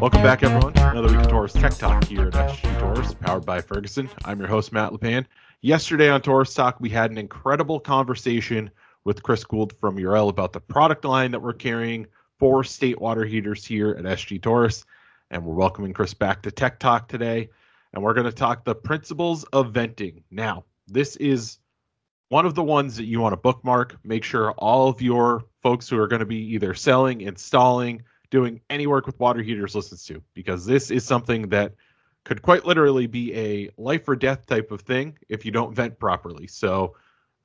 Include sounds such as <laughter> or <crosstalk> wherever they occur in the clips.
Welcome back, everyone. Another week of Torrice Tech Talk here at SG Torrice, powered by Ferguson. I'm your host, Matt LePan. Yesterday on Torrice Talk, we had an incredible conversation with Chris Gould from Urell about the product line that we're carrying for state water heaters here at SG Torrice. And we're welcoming Chris back to Tech Talk today. And we're going to talk the principles of venting. Now, this is one of the ones that you want to bookmark. Make sure all of your folks who are going to be either selling, installing, doing any work with water heaters listens to, because this is something that could quite literally be a life or death type of thing if you don't vent properly. So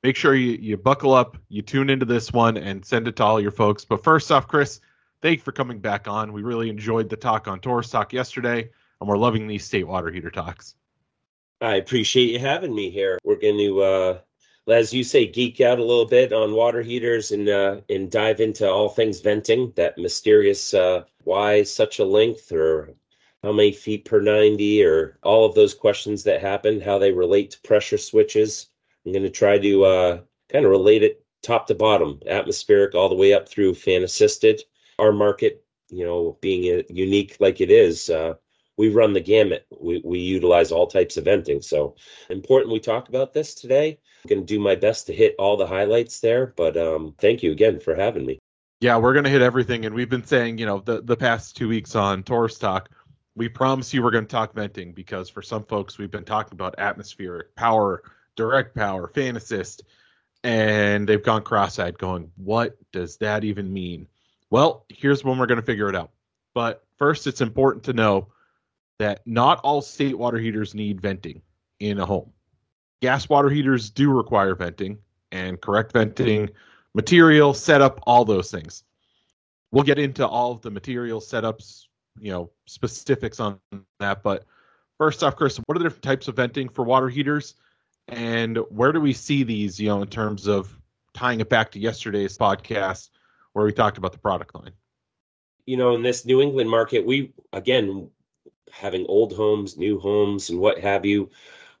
make sure you, you buckle up, you tune into this one, and send it to all your folks. But first off, Chris, thank you for coming back on. We really enjoyed the talk on Torrice Talk yesterday, and we're loving these state water heater talks. I appreciate you having me here. We're going to, uh, as you say, geek out a little bit on water heaters and uh, and dive into all things venting. That mysterious uh, why such a length or how many feet per 90 or all of those questions that happen, how they relate to pressure switches. I'm going to try to uh, kind of relate it top to bottom, atmospheric all the way up through fan assisted. Our market, you know, being unique like it is, uh, we run the gamut. We, we utilize all types of venting. So important we talk about this today. Going to do my best to hit all the highlights there, but um, thank you again for having me. Yeah, we're going to hit everything. And we've been saying, you know, the, the past two weeks on Torrice Talk, we promise you we're going to talk venting because for some folks we've been talking about atmospheric power, direct power, fan assist, and they've gone cross-eyed going, "What does that even mean?" Well, here's when we're going to figure it out. But first, it's important to know that not all state water heaters need venting in a home. Gas water heaters do require venting and correct venting, material, setup, all those things. We'll get into all of the material setups you know specifics on that. But first off, Chris, what are the different types of venting for water heaters, and where do we see these? You know, in terms of tying it back to yesterday's podcast where we talked about the product line. You know, in this New England market, we again having old homes, new homes, and what have you,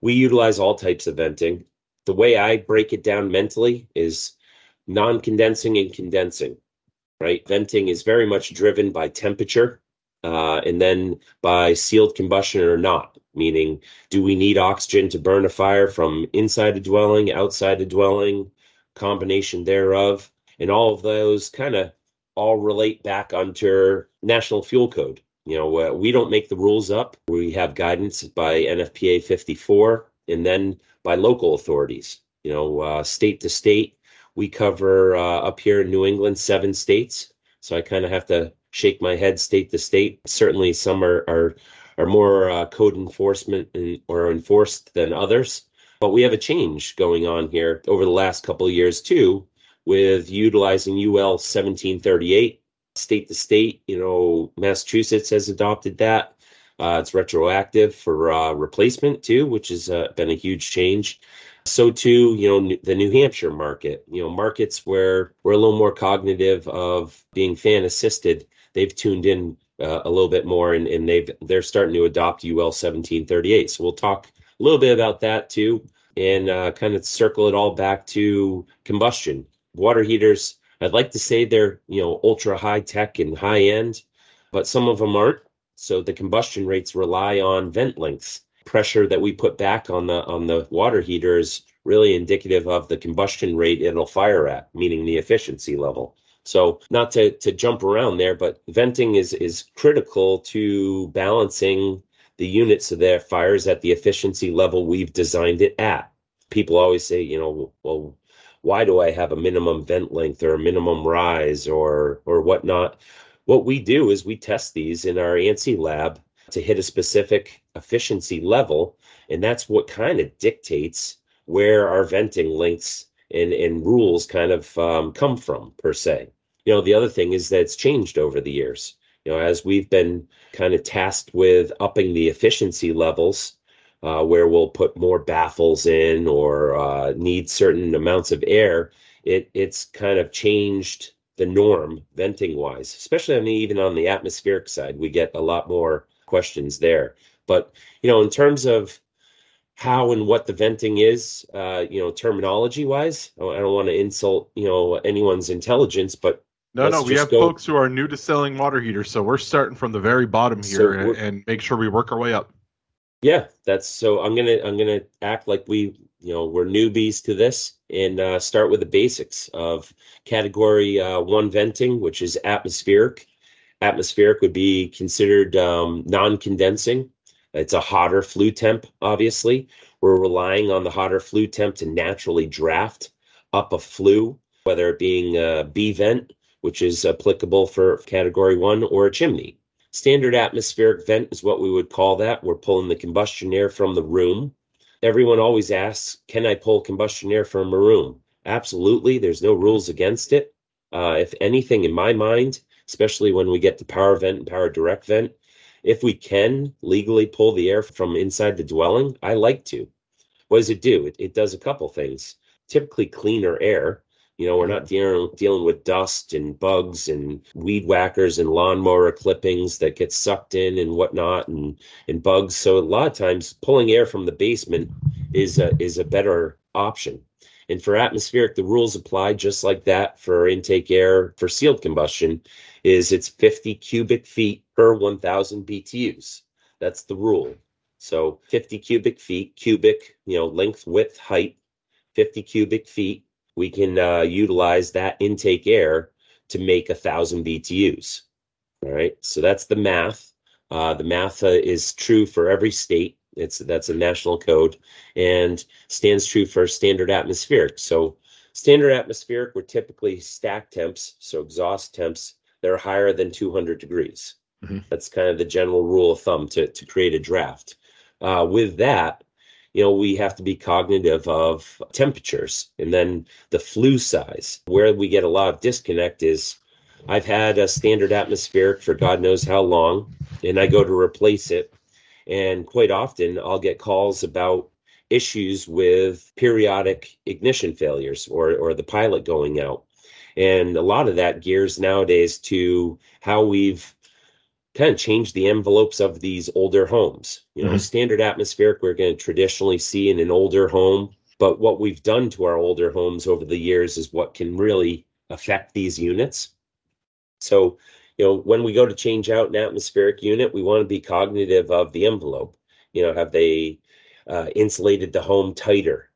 we utilize all types of venting. The way I break it down mentally is non condensing and condensing, right? Venting is very much driven by temperature uh, and then by sealed combustion or not, meaning do we need oxygen to burn a fire from inside a dwelling, outside a dwelling, combination thereof, and all of those kind of all relate back onto National Fuel Code. You know, uh, we don't make the rules up. We have guidance by NFPA 54 and then by local authorities. You know, uh, state to state, we cover uh, up here in New England seven states. So I kind of have to shake my head state to state. Certainly, some are are, are more uh, code enforcement or enforced than others. But we have a change going on here over the last couple of years too, with utilizing UL 1738 state to state. You know, Massachusetts has adopted that. Uh, it's retroactive for uh, replacement too, which has uh, been a huge change. So too, you know, the New Hampshire market, you know, markets where we're a little more cognitive of being fan assisted they've tuned in uh, a little bit more and, and they've they're starting to adopt UL 1738. So we'll talk a little bit about that too, and uh, kind of circle it all back to combustion water heaters. I'd like to say they're you know ultra high tech and high end, but some of them aren't. So the combustion rates rely on vent lengths. Pressure that we put back on the on the water heater is really indicative of the combustion rate it'll fire at, meaning the efficiency level. So not to, to jump around there, but venting is is critical to balancing the units of their fires at the efficiency level we've designed it at. People always say, you know, well, why do I have a minimum vent length or a minimum rise or or whatnot? What we do is we test these in our ANSI lab to hit a specific efficiency level, and that's what kind of dictates where our venting lengths and, and rules kind of um, come from per se. You know, the other thing is that it's changed over the years. You know, as we've been kind of tasked with upping the efficiency levels, uh, where we'll put more baffles in or uh, need certain amounts of air, it it's kind of changed the norm venting wise, especially on the, even on the atmospheric side. We get a lot more questions there. But you know, in terms of how and what the venting is, uh, you know, terminology wise. I don't want to insult, you know, anyone's intelligence, but no, no, we have go. folks who are new to selling water heaters, so we're starting from the very bottom here so and, and, make sure we work our way up. Yeah, that's so. I'm gonna I'm gonna act like we you know we're newbies to this and uh, start with the basics of category uh, one venting, which is atmospheric. Atmospheric would be considered um, non-condensing. It's a hotter flue temp, obviously. We're relying on the hotter flue temp to naturally draft up a flue, whether it being a B vent which is applicable for category one, or a chimney. Standard atmospheric vent is what we would call that. We're pulling the combustion air from the room. Everyone always asks, Can I pull combustion air from a room? Absolutely. There's no rules against it. Uh, if anything, in my mind, especially when we get to power vent and power direct vent, if we can legally pull the air from inside the dwelling, I like to. What does it do? It, it does a couple things. Typically, cleaner air you know, we're not dealing dealing with dust and bugs and weed whackers and lawnmower clippings that get sucked in and whatnot and and bugs. So a lot of times pulling air from the basement is a, is a better option. And for atmospheric, the rules apply just like that for intake air for sealed combustion. Is it's 50 cubic feet per 1,000 BTUs. That's the rule. So 50 cubic feet, cubic, you know, length, width, height, 50 cubic feet we can uh, utilize that intake air to make a thousand BTUs. All right, so that's the math. Uh, the math uh, is true for every state. It's that's a national code and stands true for standard atmospheric. So standard atmospheric were typically stack temps, so exhaust temps that are higher than 200 degrees. Mm-hmm. That's kind of the general rule of thumb to to create a draft. Uh, with that, you know, we have to be cognitive of temperatures and then the flue size. Where we get a lot of disconnect is I've had a standard atmospheric for God knows how long, and I go to replace it. And quite often I'll get calls about issues with periodic ignition failures or, or the pilot going out. And a lot of that gears nowadays to how we've kind of change the envelopes of these older homes. You know, mm-hmm. standard atmospheric we're going to traditionally see in an older home, but what we've done to our older homes over the years is what can really affect these units. So, you know, when we go to change out an atmospheric unit, we want to be cognitive of the envelope. You know, have they uh, insulated the home tighter?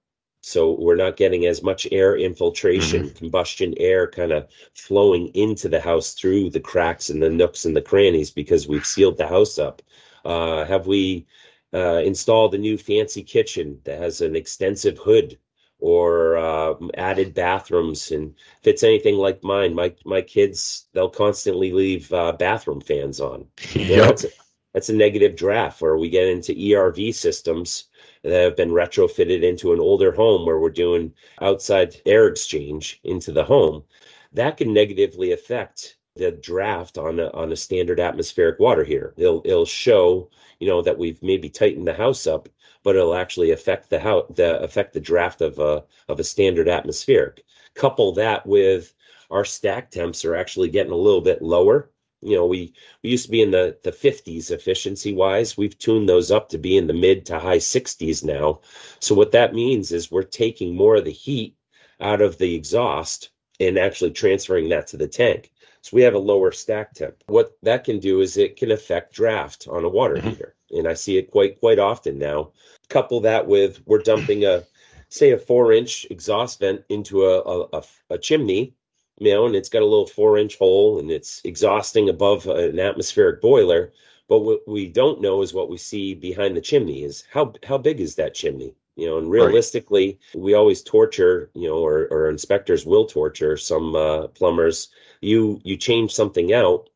So we're not getting as much air infiltration mm-hmm. combustion air kind of flowing into the house through the cracks and the nooks and the crannies because we've sealed the house up uh, have we uh, installed a new fancy kitchen that has an extensive hood or uh, added bathrooms and if it's anything like mine my my kids they'll constantly leave uh, bathroom fans on <laughs> yep. that's, a, that's a negative draft where we get into erv systems that have been retrofitted into an older home where we're doing outside air exchange into the home, that can negatively affect the draft on a, on a standard atmospheric water heater. It'll it'll show you know that we've maybe tightened the house up, but it'll actually affect the house the affect the draft of a of a standard atmospheric. Couple that with our stack temps are actually getting a little bit lower you know we we used to be in the the 50s efficiency wise we've tuned those up to be in the mid to high 60s now. So what that means is we're taking more of the heat out of the exhaust and actually transferring that to the tank. So we have a lower stack temp. What that can do is it can affect draft on a water mm-hmm. heater and i see it quite quite often now. Couple that with we're dumping a say a four inch exhaust vent into a, a, a chimney you know, and it's got a little four inch hole and it's exhausting above an atmospheric boiler. But what we don't know is what we see behind the chimney is how how big is that chimney? You know, and realistically, right. we always torture, you know, or, or inspectors will torture some uh, plumbers. You you change something out,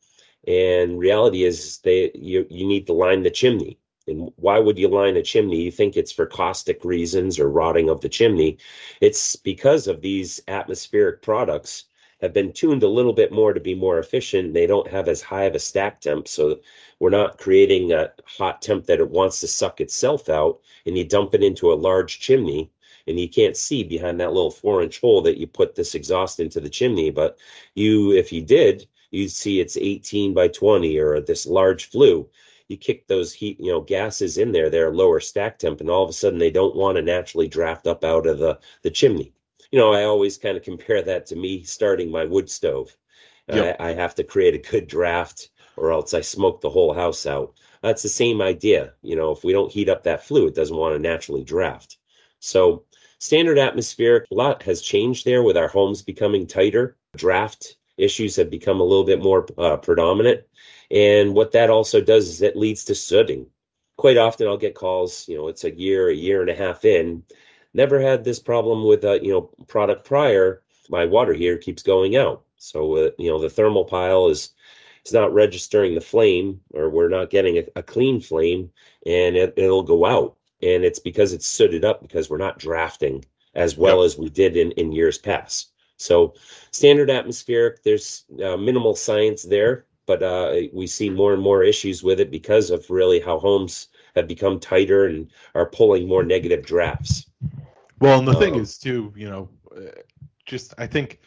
and reality is they you you need to line the chimney. And why would you line a chimney? You think it's for caustic reasons or rotting of the chimney. It's because of these atmospheric products have been tuned a little bit more to be more efficient. They don't have as high of a stack temp, so we're not creating a hot temp that it wants to suck itself out, and you dump it into a large chimney, and you can't see behind that little four inch hole that you put this exhaust into the chimney. But you, if you did, you'd see it's 18 by 20 or this large flue. you kick those heat, you know, gases in there, they're lower stack temp, and all of a sudden they don't want to naturally draft up out of the, the chimney. You know, I always kind of compare that to me starting my wood stove. Yep. I, I have to create a good draft or else I smoke the whole house out. That's the same idea. You know, if we don't heat up that flue, it doesn't want to naturally draft. So standard atmospheric, a lot has changed there with our homes becoming tighter. Draft issues have become a little bit more uh, predominant. And what that also does is it leads to sooting. Quite often I'll get calls, you know, it's a year, a year and a half in. Never had this problem with a, you know, product prior. My water here keeps going out. So, uh, you know, the thermopile is it's not registering the flame or we're not getting a, a clean flame and it, will go out. And it's because it's sooted up because we're not drafting as well as we did in, in years past. So standard atmospheric, there's uh, minimal science there, but uh, we see more and more issues with it because of really how homes have become tighter and are pulling more negative drafts. Well, and the um, thing is too, you know, uh, just I think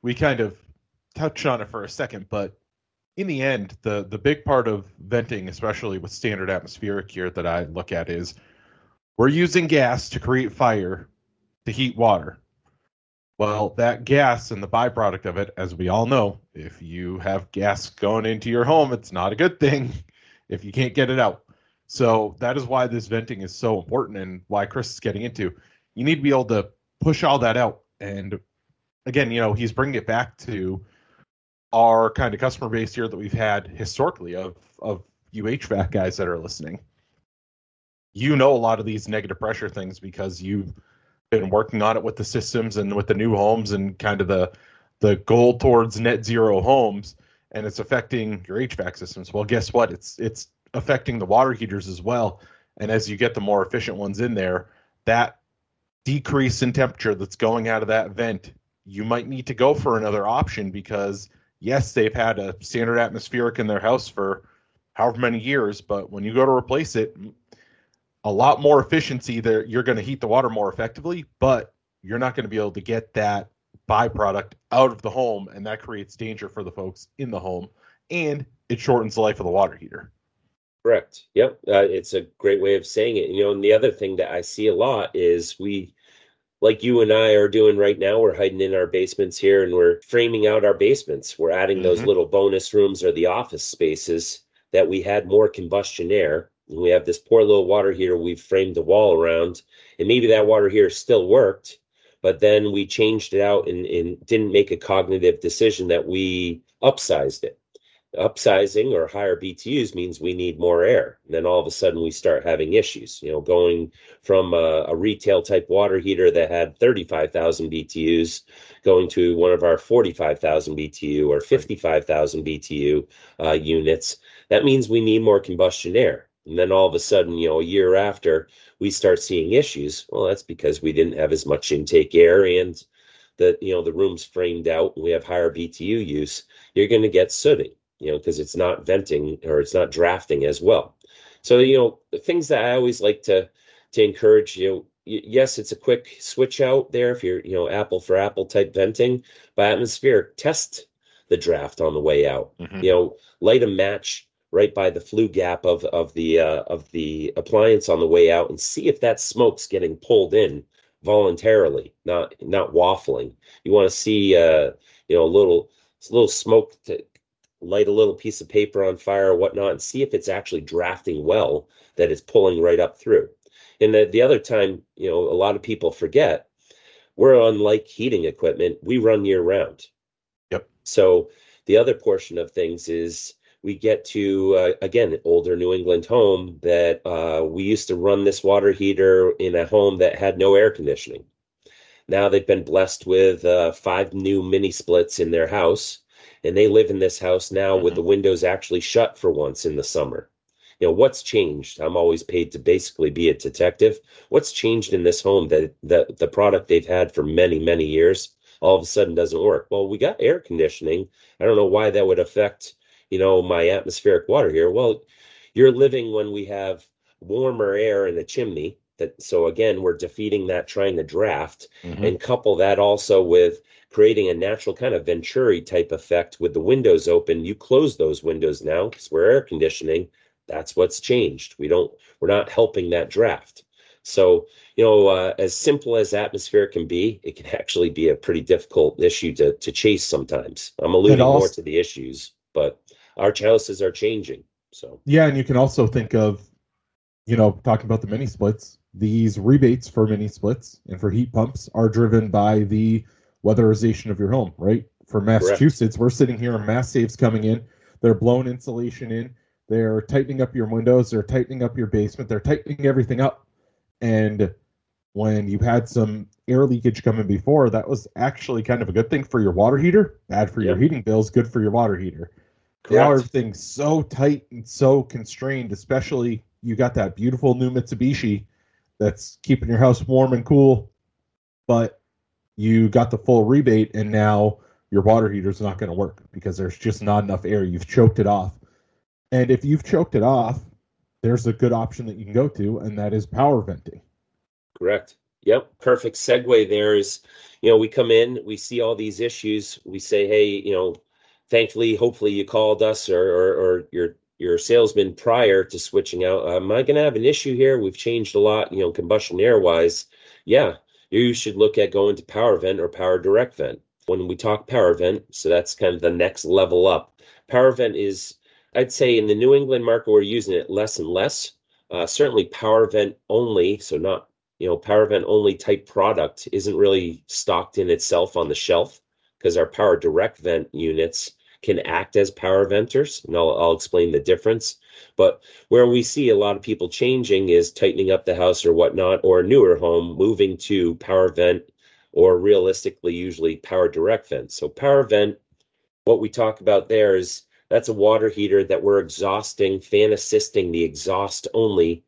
we kind of touched on it for a second, but in the end, the the big part of venting, especially with standard atmospheric here, that I look at is we're using gas to create fire to heat water. Well, that gas and the byproduct of it, as we all know, if you have gas going into your home, it's not a good thing <laughs> if you can't get it out. So that is why this venting is so important and why Chris is getting into. You need to be able to push all that out. And again, you know, he's bringing it back to our kind of customer base here that we've had historically of of UHVAC guys that are listening. You know a lot of these negative pressure things because you've been working on it with the systems and with the new homes and kind of the the goal towards net zero homes and it's affecting your HVAC systems. Well, guess what? It's it's affecting the water heaters as well. And as you get the more efficient ones in there, that decrease in temperature that's going out of that vent, you might need to go for another option because yes, they've had a standard atmospheric in their house for however many years, but when you go to replace it, a lot more efficiency there. You're going to heat the water more effectively, but you're not going to be able to get that byproduct out of the home, and that creates danger for the folks in the home, and it shortens the life of the water heater. Correct. Yep. Uh, it's a great way of saying it. You know, and the other thing that I see a lot is we like you and I are doing right now. We're hiding in our basements here and we're framing out our basements. We're adding mm-hmm. those little bonus rooms or the office spaces that we had more combustion air. And we have this poor little water heater we've framed the wall around. And maybe that water heater still worked, but then we changed it out and, and didn't make a cognitive decision that we upsized it upsizing or higher BTUs means we need more air. And then all of a sudden we start having issues, you know, going from a, a retail type water heater that had 35,000 BTUs going to one of our 45,000 BTU or 55,000 BTU uh, units. That means we need more combustion air. And then all of a sudden, you know, a year after we start seeing issues. Well, that's because we didn't have as much intake air and the, you know, the room's framed out and we have higher BTU use. You're going to get sooty you know, because it's not venting or it's not drafting as well. So, you know, the things that I always like to to encourage, you know, yes, it's a quick switch out there if you're, you know, apple for apple type venting, but atmospheric, test the draft on the way out. Mm-hmm. You know, light a match right by the flue gap of of the uh, of the appliance on the way out and see if that smoke's getting pulled in voluntarily, not not waffling. You want to see uh, you know a little a little smoke to, light a little piece of paper on fire or whatnot and see if it's actually drafting well that it's pulling right up through. And the, the other time you know a lot of people forget we're on like heating equipment. We run year round yep. So the other portion of things is we get to uh, again older new england home that uh, we used to run this water heater in a home that had no air conditioning. Now they've been blessed with uh, five new mini splits in their house and they live in this house now mm-hmm. with the windows actually shut for once in the summer. You know, what's changed? I'm always paid to basically be a detective. What's changed in this home that, that the product they've had for many, many years all of a sudden doesn't work? Well, we got air conditioning. I don't know why that would affect, you know, my atmospheric water here. Well, you're living when we have warmer air in the chimney that so again we're defeating that trying to draft mm-hmm. and couple that also with creating a natural kind of venturi type effect with the windows open you close those windows now because we're air conditioning That's what's changed. We don't, we're not helping that draft. So, you know, uh, as simple as atmosphere can be, it can <laughs> actually be a pretty difficult issue to, to chase sometimes. I'm alluding also, more to the issues, but our houses are changing. So, yeah. And you can also think of, you know, talking about the mini splits, these rebates for mini splits and for heat pumps are driven by the weatherization of your home, right? For Massachusetts, Correct. we're sitting here and Mass Save's coming in. They're blowing insulation in. They're tightening up your windows. They're tightening up your basement. They're tightening everything up. And when you had some air leakage coming before, that was actually kind of a good thing for your water heater, bad for yep. your heating bills, good for your water heater. Correct. Now everything's so tight and so constrained, especially you got that beautiful new Mitsubishi that's keeping your house warm and cool, but you got the full rebate and now your water heater is not going to work because there's just not enough air. You've choked it off. And if you've choked it off, there's a good option that you can go to, and that is power venting. Correct. Yep. Perfect segue there is, you know, we come in, we see all these issues. We say, hey, you know, thankfully, hopefully you called us or, or, or your your salesman prior to switching out. Am I going to have an issue here? We've changed a lot, you know, combustion air wise. Yeah, you should look at going to power vent or power direct vent. When we talk power vent, so that's kind of the next level up. Power vent is, I'd say, in the New England market, we're using it less and less. Uh, certainly, power vent only, so not you know, power vent only type product isn't really stocked in itself on the shelf because our power direct vent units can act as power venters, and I'll, I'll explain the difference. But where we see a lot of people changing is tightening up the house or whatnot, or a newer home moving to power vent, or realistically, usually power direct vent. So, power vent, what we talk about there is that's a water heater that we're exhausting, fan assisting the exhaust only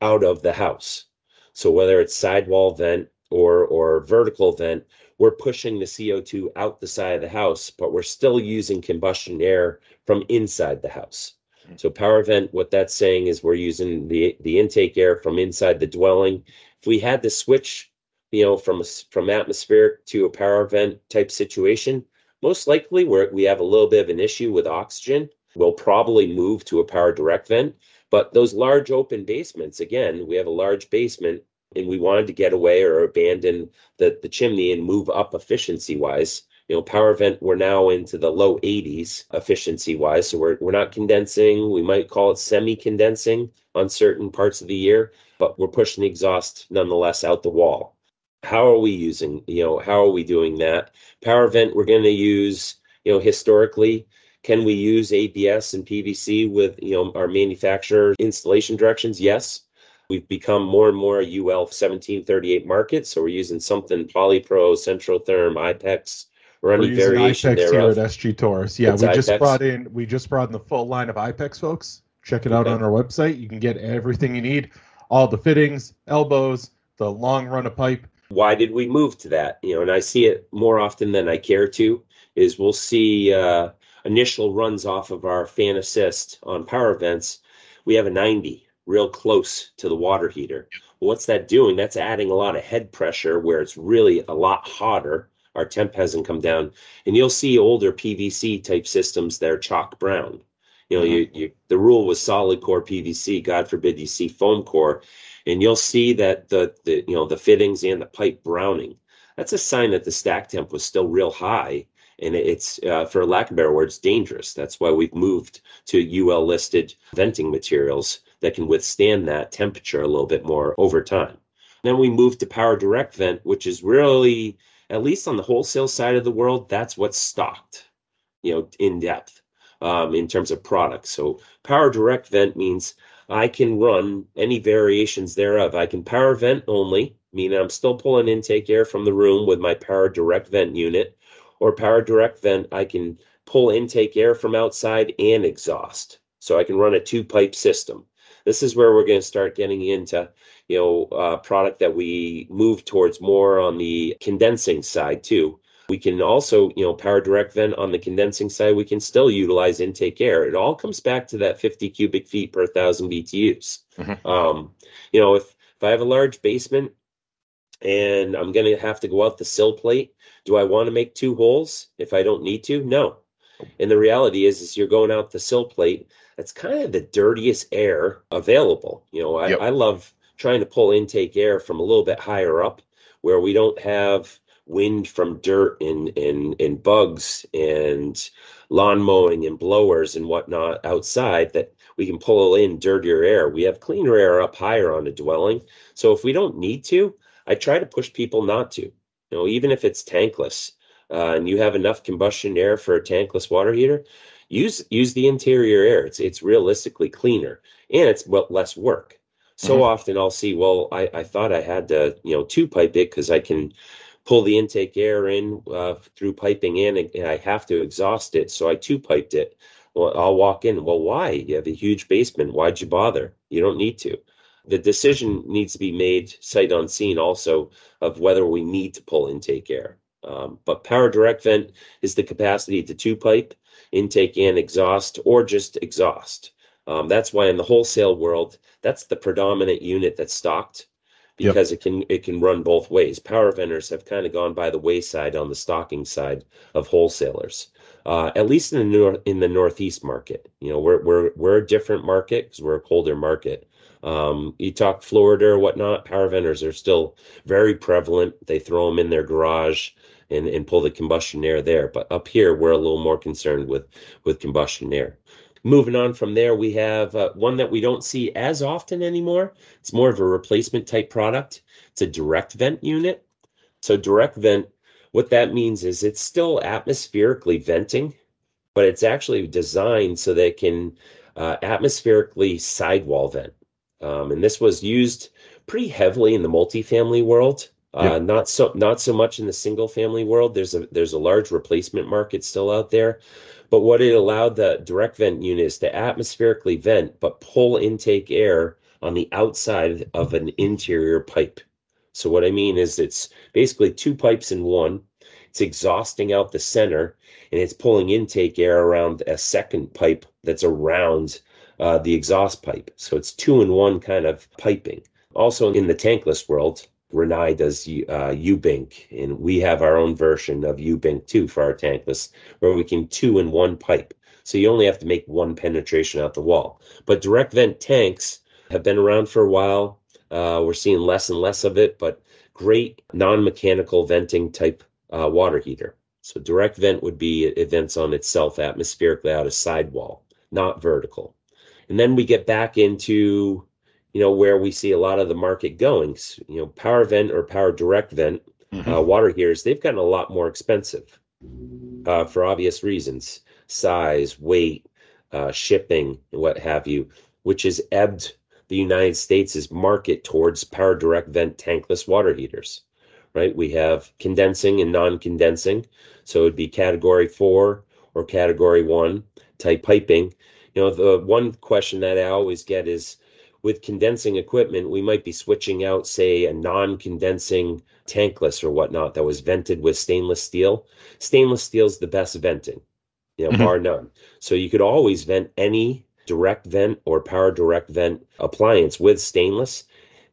out of the house. So, whether it's sidewall vent or or vertical vent, we're pushing the CO2 out the side of the house, but we're still using combustion air from inside the house. Hmm. So power vent, what that's saying is we're using the the intake air from inside the dwelling. If we had to switch, you know, from from atmospheric to a power vent type situation, most likely we we have a little bit of an issue with oxygen. We'll probably move to a power direct vent. But those large open basements, again, we have a large basement and we wanted to get away or abandon the, the chimney and move up efficiency wise. You know, power vent, we're now into the low 80s efficiency wise. So we're, we're not condensing. We might call it semi condensing on certain parts of the year, but we're pushing the exhaust nonetheless out the wall. How are we using, you know, how are we doing that? Power vent, we're going to use, you know, historically, can we use ABS and PVC with, you know, our manufacturer installation directions? Yes We've become more and more a UL 1738 market, so we're using something Polypro, Centrotherm, IPEX, or any variation IPEX thereof. here at SG Torrice. Yeah, it's we just brought in we just brought in the full line of IPEX, folks. Check it out okay. on our website. You can get everything you need, all the fittings, elbows, the long run of pipe. Why did we move to that? You know, and I see it more often than I care to. Is we'll see uh, initial runs off of our fan assist on power vents. We have a 90 real close to the water heater. What's that doing? That's adding a lot of head pressure where it's really a lot hotter. Our temp hasn't come down, and you'll see older PVC type systems that are chalk brown. You know, mm-hmm. you, you the rule was solid core PVC. God forbid you see foam core, and you'll see that the the you know the fittings and the pipe browning. That's a sign that the stack temp was still real high, and it's uh, for lack of better words dangerous. That's why we've moved to UL listed venting materials that can withstand that temperature a little bit more over time. Then we move to power direct vent, which is really, at least on the wholesale side of the world, that's what's stocked, you know, in depth um, in terms of products. So power direct vent means I can run any variations thereof. I can power vent only, meaning I'm still pulling intake air from the room with my power direct vent unit, or power direct vent, I can pull intake air from outside and exhaust. So I can run a two pipe system this is where we're going to start getting into you know uh, product that we move towards more on the condensing side too we can also you know power direct vent on the condensing side we can still utilize intake air it all comes back to that 50 cubic feet per thousand btus mm-hmm. um, you know if if i have a large basement and i'm going to have to go out the sill plate do i want to make two holes if i don't need to no And the reality is, is you're going out the sill plate. That's kind of the dirtiest air available. You know, I, yep. I love trying to pull intake air from a little bit higher up where we don't have wind from dirt and, and, and bugs and lawn mowing and blowers and whatnot outside that we can pull in dirtier air. We have cleaner air up higher on a dwelling. So if we don't need to, I try to push people not to. You know, even if it's tankless uh, and you have enough combustion air for a tankless water heater, use use the interior air. It's it's realistically cleaner and it's less work. So mm-hmm. often I'll see, well, I, I thought I had to, you know, two pipe it because I can pull the intake air in uh, through piping in and I have to exhaust it. So I two piped it. Well, I'll walk in. Well, why? You have a huge basement. Why'd you bother? You don't need to. The decision needs to be made sight unseen also of whether we need to pull intake air. Um, but power direct vent is the capacity to two pipe, intake and exhaust, or just exhaust. Um, that's why in the wholesale world, that's the predominant unit that's stocked because yep. it can it can run both ways. Power venters have kind of gone by the wayside on the stocking side of wholesalers uh, at least in the north in the northeast market. You know, we're we're we're a different market because we're a colder market. Um, you talk Florida or whatnot, power venters are still very prevalent. They throw them in their garage and, and pull the combustion air there. But up here, we're a little more concerned with with combustion air. Moving on from there, we have uh, one that we don't see as often anymore. It's more of a replacement type product. It's a direct vent unit. So direct vent what that means is it's still atmospherically venting, but it's actually designed so that it can uh, atmospherically sidewall vent. Um, and this was used pretty heavily in the multifamily world. Uh, Not so not so much in the single family world. There's a there's a large replacement market still out there, but what it allowed the direct vent unit is to atmospherically vent, but pull intake air on the outside of an interior pipe. So what I mean is it's basically two pipes in one. It's exhausting out the center and it's pulling intake air around a second pipe that's around uh, the exhaust pipe. So it's two in one kind of piping. Also in the tankless world, Rinnai does uh, U-Bink, and we have our own version of U-Bink too for our tankless, where we can two in one pipe. So you only have to make one penetration out the wall. But direct vent tanks have been around for a while. Uh, we're seeing less and less of it, but great non-mechanical venting type uh, water heater. So direct vent would be it vents on itself atmospherically out a sidewall, not vertical. And then we get back into, you know, where we see a lot of the market going. You know, power vent or power direct vent mm-hmm. uh, water heaters, they've gotten a lot more expensive uh, for obvious reasons, size, weight, uh, shipping, what have you, which has ebbed the United States' market towards power direct vent tankless water heaters. Right? We have condensing and non-condensing. So it'd be category four or category one type piping. You know, the one question that I always get is with condensing equipment, we might be switching out, say, a non-condensing tankless or whatnot that was vented with stainless steel. Stainless steel is the best venting, you know, mm-hmm. bar none. So you could always vent any direct vent or power direct vent appliance with stainless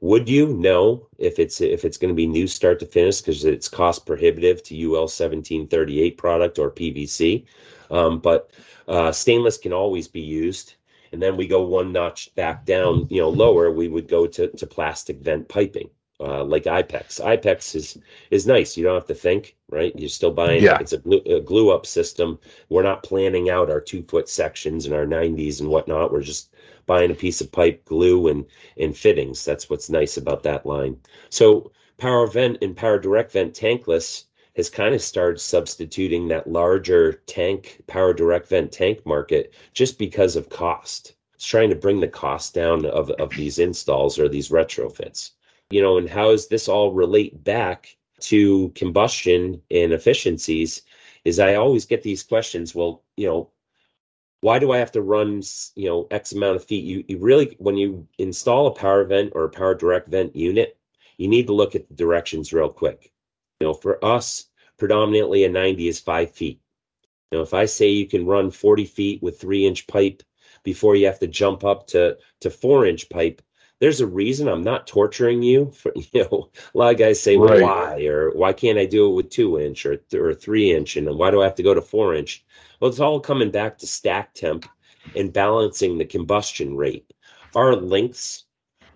would you know if it's if it's going to be new start to finish because it's cost prohibitive to ul 1738 product or pvc um, but uh, stainless can always be used and then we go one notch back down you know lower we would go to, to plastic vent piping uh, like IPEX. IPEX is is nice. You don't have to think, right? You're still buying. Yeah. It's a glue, a glue up system. We're not planning out our two foot sections and our 90s and whatnot. We're just buying a piece of pipe, glue, and and fittings. That's what's nice about that line. So power vent and power direct vent tankless has kind of started substituting that larger tank power direct vent tank market just because of cost. It's trying to bring the cost down of, of these installs or these retrofits you know, and how does this all relate back to combustion and efficiencies? Is I always get these questions. Well, you know, why do I have to run, you know, X amount of feet? You, you really, when you install a power vent or a power direct vent unit, you need to look at the directions real quick. You know, for us, predominantly a 90 is five feet. You know, if I say you can run 40 feet with three inch pipe before you have to jump up to, to four inch pipe, there's a reason I'm not torturing you. For <laughs> you know, a lot of guys say, "Well, Right. why?" or "Why can't I do it with two inch or or three inch?" and why do I have to go to four inch? Well, it's all coming back to stack temp and balancing the combustion rate. Our lengths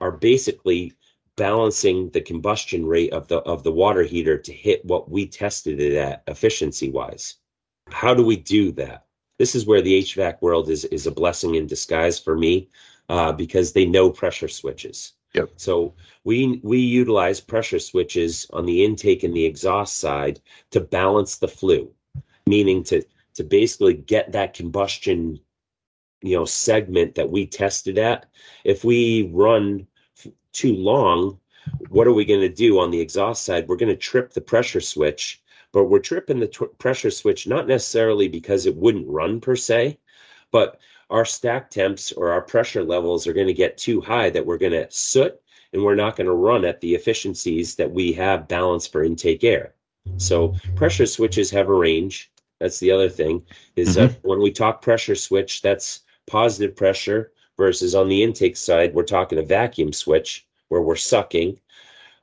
are basically balancing the combustion rate of the of the water heater to hit what we tested it at efficiency wise. How do we do that? This is where the HVAC world is is a blessing in disguise for me uh, because they know pressure switches. Yep. So we we utilize pressure switches on the intake and the exhaust side to balance the flue, meaning to to basically get that combustion, you know, segment that we tested at. If we run too long, what are we going to do on the exhaust side? We're going to trip the pressure switch, but we're tripping the tw- pressure switch not necessarily because it wouldn't run per se, but our stack temps or our pressure levels are going to get too high that we're going to soot and we're not going to run at the efficiencies that we have balanced for intake air. So pressure switches have a range. That's the other thing is that when we talk pressure switch, that's positive pressure versus on the intake side, we're talking a vacuum switch where we're sucking.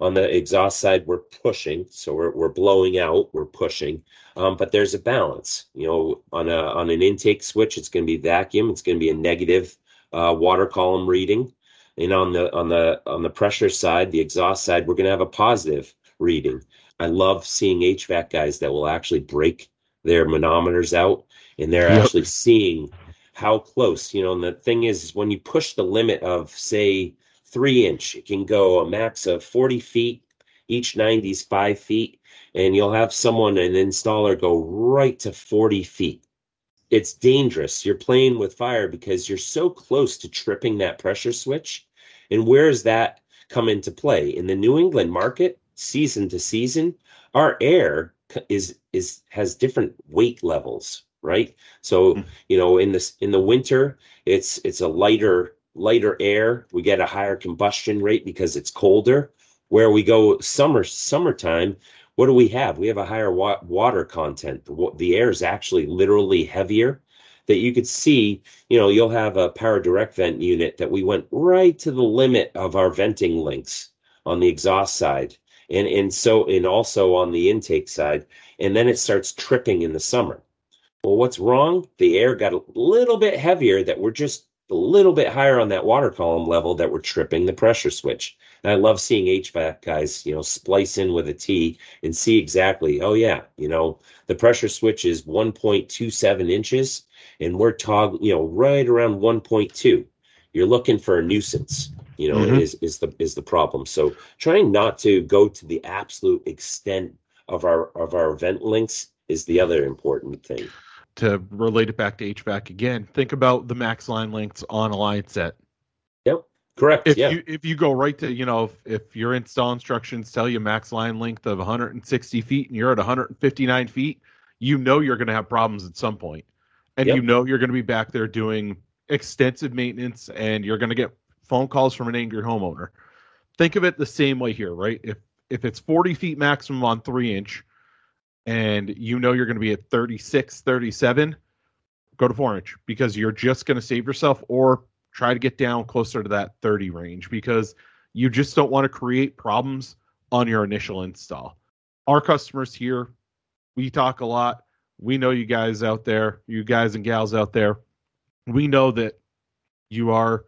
On the exhaust side, we're pushing, so we're, we're blowing out, we're pushing. Um, but there's a balance. You know, on a on an intake switch, it's going to be vacuum. It's going to be a negative uh, water column reading, and on the on the on the pressure side, the exhaust side, we're going to have a positive reading. I love seeing HVAC guys that will actually break their manometers out, and they're Yep. actually seeing how close. You know, and the thing is, is when you push the limit of say three inch, it can go a max of forty feet. Each 90 is five feet and you'll have someone, an installer, go right to 40 feet. It's dangerous. You're playing with fire because you're so close to tripping that pressure switch. And where does that come into play? In the New England market, season to season, our air is is has different weight levels, right? So, Mm. you know, in this in the winter, it's it's a lighter lighter air. We get a higher combustion rate because it's colder. Where we go summer summertime, what do we have? We have a higher wa- water content. The, the air is actually literally heavier. That you could see, you know, you'll have a power direct vent unit that we went right to the limit of our venting links on the exhaust side, and and so and also on the intake side, and then it starts tripping in the summer. Well, what's wrong? The air got a little bit heavier. That we're just a little bit higher on that water column level. That we're tripping the pressure switch. And I love seeing HVAC guys, you know, splice in with a T and see exactly, oh yeah, you know, the pressure switch is 1.27 inches and we're tog, you know, right around 1.2. You're looking for a nuisance, you know, Mhm. is is the is the problem. So trying not to go to the absolute extent of our of our vent links is the other important thing. To relate it back to HVAC again, think about the max line lengths on a line set. Yep. Correct. If yeah. you if you go right to you know if, if your install instructions tell you max line length of 160 feet and you're at 159 feet, you know you're going to have problems at some point, and Yep. you know you're going to be back there doing extensive maintenance, and you're going to get phone calls from an angry homeowner. Think of it the same way here, right? If if it's 40 feet maximum on three inch, and you know you're going to be at 36, 37, go to four inch because you're just going to save yourself or try to get down closer to that 30 range because you just don't want to create problems on your initial install. Our customers here, we talk a lot. We know you guys out there, you guys and gals out there. We know that you are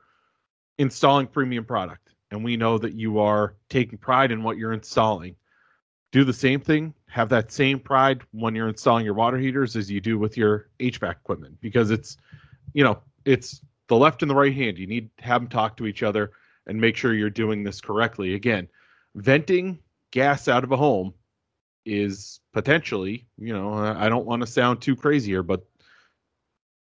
installing premium product and we know that you are taking pride in what you're installing. Do the same thing, have that same pride when you're installing your water heaters as you do with your HVAC equipment because it's, you know, it's the left and the right hand. You need to have them talk to each other and make sure you're doing this correctly. Again, venting gas out of a home is potentially, you know, I don't want to sound too crazy here, but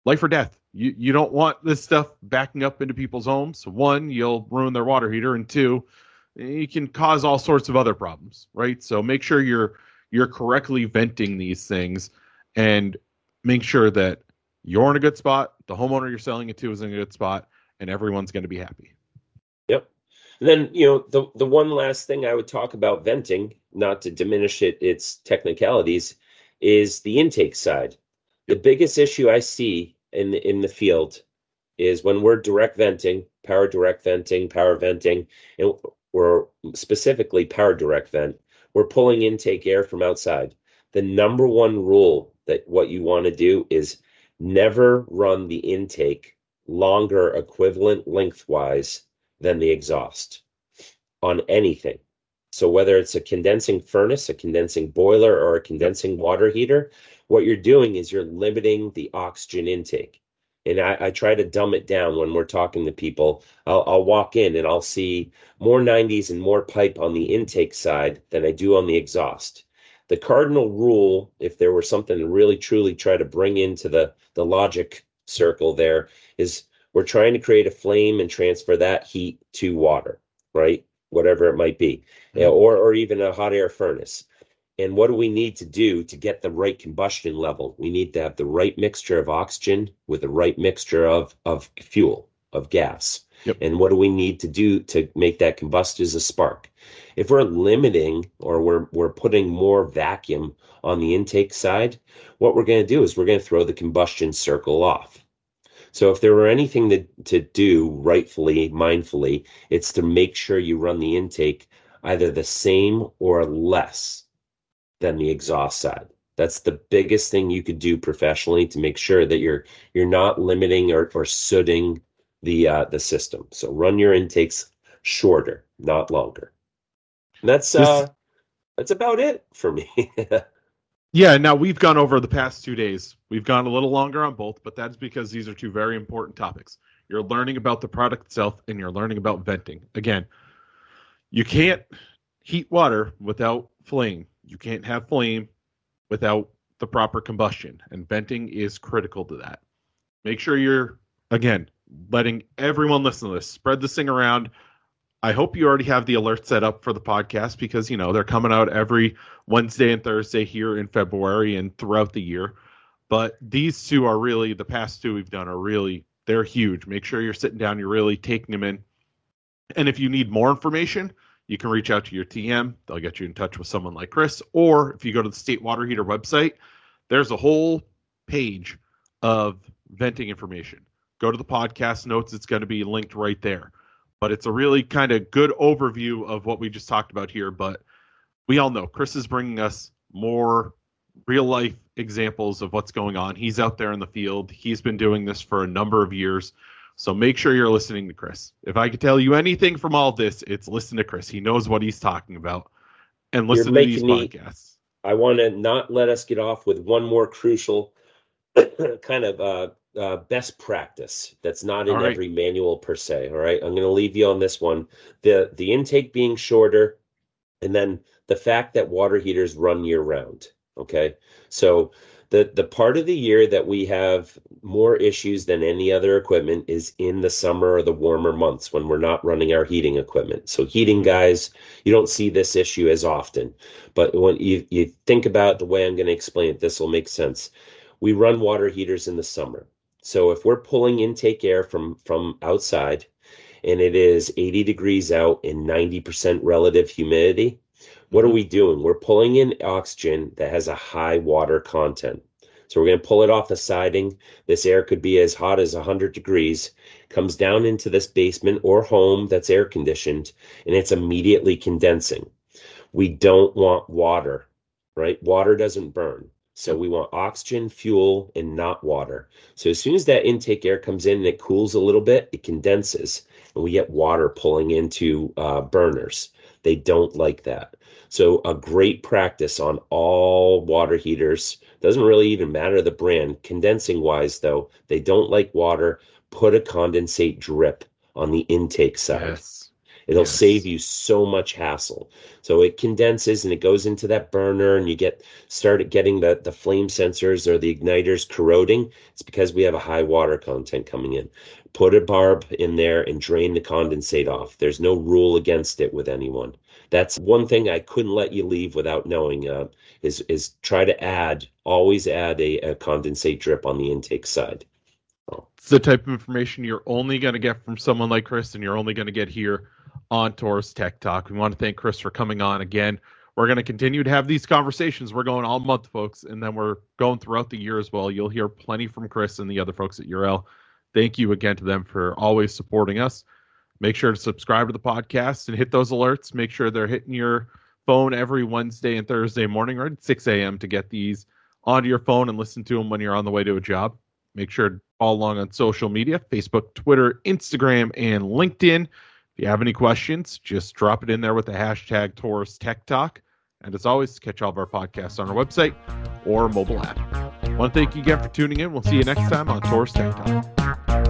life or death. You you don't want this stuff backing up into people's homes. One, you'll ruin their water heater, and two, you can cause all sorts of other problems, right? So make sure you're you're correctly venting these things and make sure that you're in a good spot, the homeowner you're selling it to is in a good spot, and everyone's going to be happy. Yep. And then, you know, the the one last thing I would talk about venting, not to diminish it its technicalities, is the intake side. The biggest issue I see in the, in the field is when we're direct venting, power direct venting, power venting, and we're specifically power direct vent. We're pulling intake air from outside. The number one rule that what you want to do is never run the intake longer equivalent lengthwise than the exhaust on anything. So whether it's a condensing furnace, a condensing boiler, or a condensing water heater, what you're doing is you're limiting the oxygen intake. And I, I try to dumb it down when we're talking to people. I'll, I'll walk in and I'll see more 90s and more pipe on the intake side than I do on the exhaust. The cardinal rule, if there were something to really truly try to bring into the, the logic circle there, is we're trying to create a flame and transfer that heat to water, right? Whatever it might be, mm-hmm. or, or even a hot air furnace. And what do we need to do to get the right combustion level? We need to have the right mixture of oxygen with the right mixture of, of fuel, of gas. Yep. And what do we need to do to make that combust as a spark? If we're limiting or we're we're putting more vacuum on the intake side, what we're going to do is we're going to throw the combustion circle off. So if there were anything to, to do rightfully, mindfully, it's to make sure you run the intake either the same or less than the exhaust side. That's the biggest thing you could do professionally to make sure that you're you're not limiting or, or sooting the uh, the system. So run your intakes shorter, not longer. And that's uh, that's about it for me. <laughs> yeah. Now we've gone over the past two days. We've gone a little longer on both, but that's because these are two very important topics. You're learning about the product itself, and you're learning about venting. Again, you can't heat water without flame you can't have flame without the proper combustion, and venting is critical to that. Make sure you're, again, letting everyone listen to this. Spread this thing around. I hope you already have the alert set up for the podcast because, you know, they're coming out every Wednesday and Thursday here in February and throughout the year. But these two are really, the past two we've done are really, they're huge. Make sure you're sitting down, you're really taking them in. And if you need more information, you can reach out to your TM. They'll get you in touch with someone like Chris. Or if you go to the State Water Heater website, there's a whole page of venting information. Go to the podcast notes, it's going to be linked right there. But it's a really kind of good overview of what we just talked about here. But we all know Chris is bringing us more real life examples of what's going on. He's out there in the field, he's been doing this for a number of years. So make sure you're listening to Chris. If I could tell you anything from all this, it's listen to Chris. He knows what he's talking about. And listen to these me, podcasts. I want to not let us get off with one more crucial <clears throat> kind of uh, uh, best practice that's not in right. every manual per se. All right. I'm going to leave you on this one. The the intake being shorter, and then the fact that water heaters run year round. Okay. So the the part of the year that we have more issues than any other equipment is in the summer or the warmer months when we're not running our heating equipment. So heating mm-hmm. guys, you don't see this issue as often. But when you, you think about the way I'm going to explain it, this will make sense. We run water heaters in the summer. So if we're pulling intake air from from outside and it is 80 degrees out and 90% relative humidity, what are we doing? We're pulling in oxygen that has a high water content. So we're going to pull it off the siding. This air could be as hot as 100 degrees, comes down into this basement or home that's air conditioned, and it's immediately condensing. We don't want water, right? Water doesn't burn. So we want oxygen, fuel, and not water. So as soon as that intake air comes in and it cools a little bit, it condenses, and we get water pulling into uh, burners. They don't like that. So a great practice on all water heaters. Doesn't really even matter the brand. Condensing wise, though, they don't like water. Put a condensate drip on the intake side. Yes. It'll yes. save you so much hassle. So it condenses and it goes into that burner, and you get started getting the, the flame sensors or the igniters corroding. It's because we have a high water content coming in. Put a barb in there and drain the condensate off. There's no rule against it with anyone that's one thing I couldn't let you leave without knowing uh, is is try to add always add a, a condensate drip on the intake side. It's the type of information you're only going to get from someone like Chris, and you're only going to get here on Torrice Tech Talk. We want to thank Chris for coming on again. We're going to continue to have these conversations. We're going all month, folks, and then we're going throughout the year as well. You'll hear plenty from Chris and the other folks at Urell thank you again to them for always supporting us. Make sure to subscribe to the podcast and hit those alerts. Make sure they're hitting your phone every Wednesday and Thursday morning, right at 6 a.m. to get these onto your phone and listen to them when you're on the way to a job. Make sure to follow along on social media Facebook, Twitter, Instagram, and LinkedIn. If you have any questions, just drop it in there with the hashtag Torrice Tech Talk. And as always, catch all of our podcasts on our website or mobile app. I want to thank you again for tuning in. We'll see you next time on Torrice Tech Talk.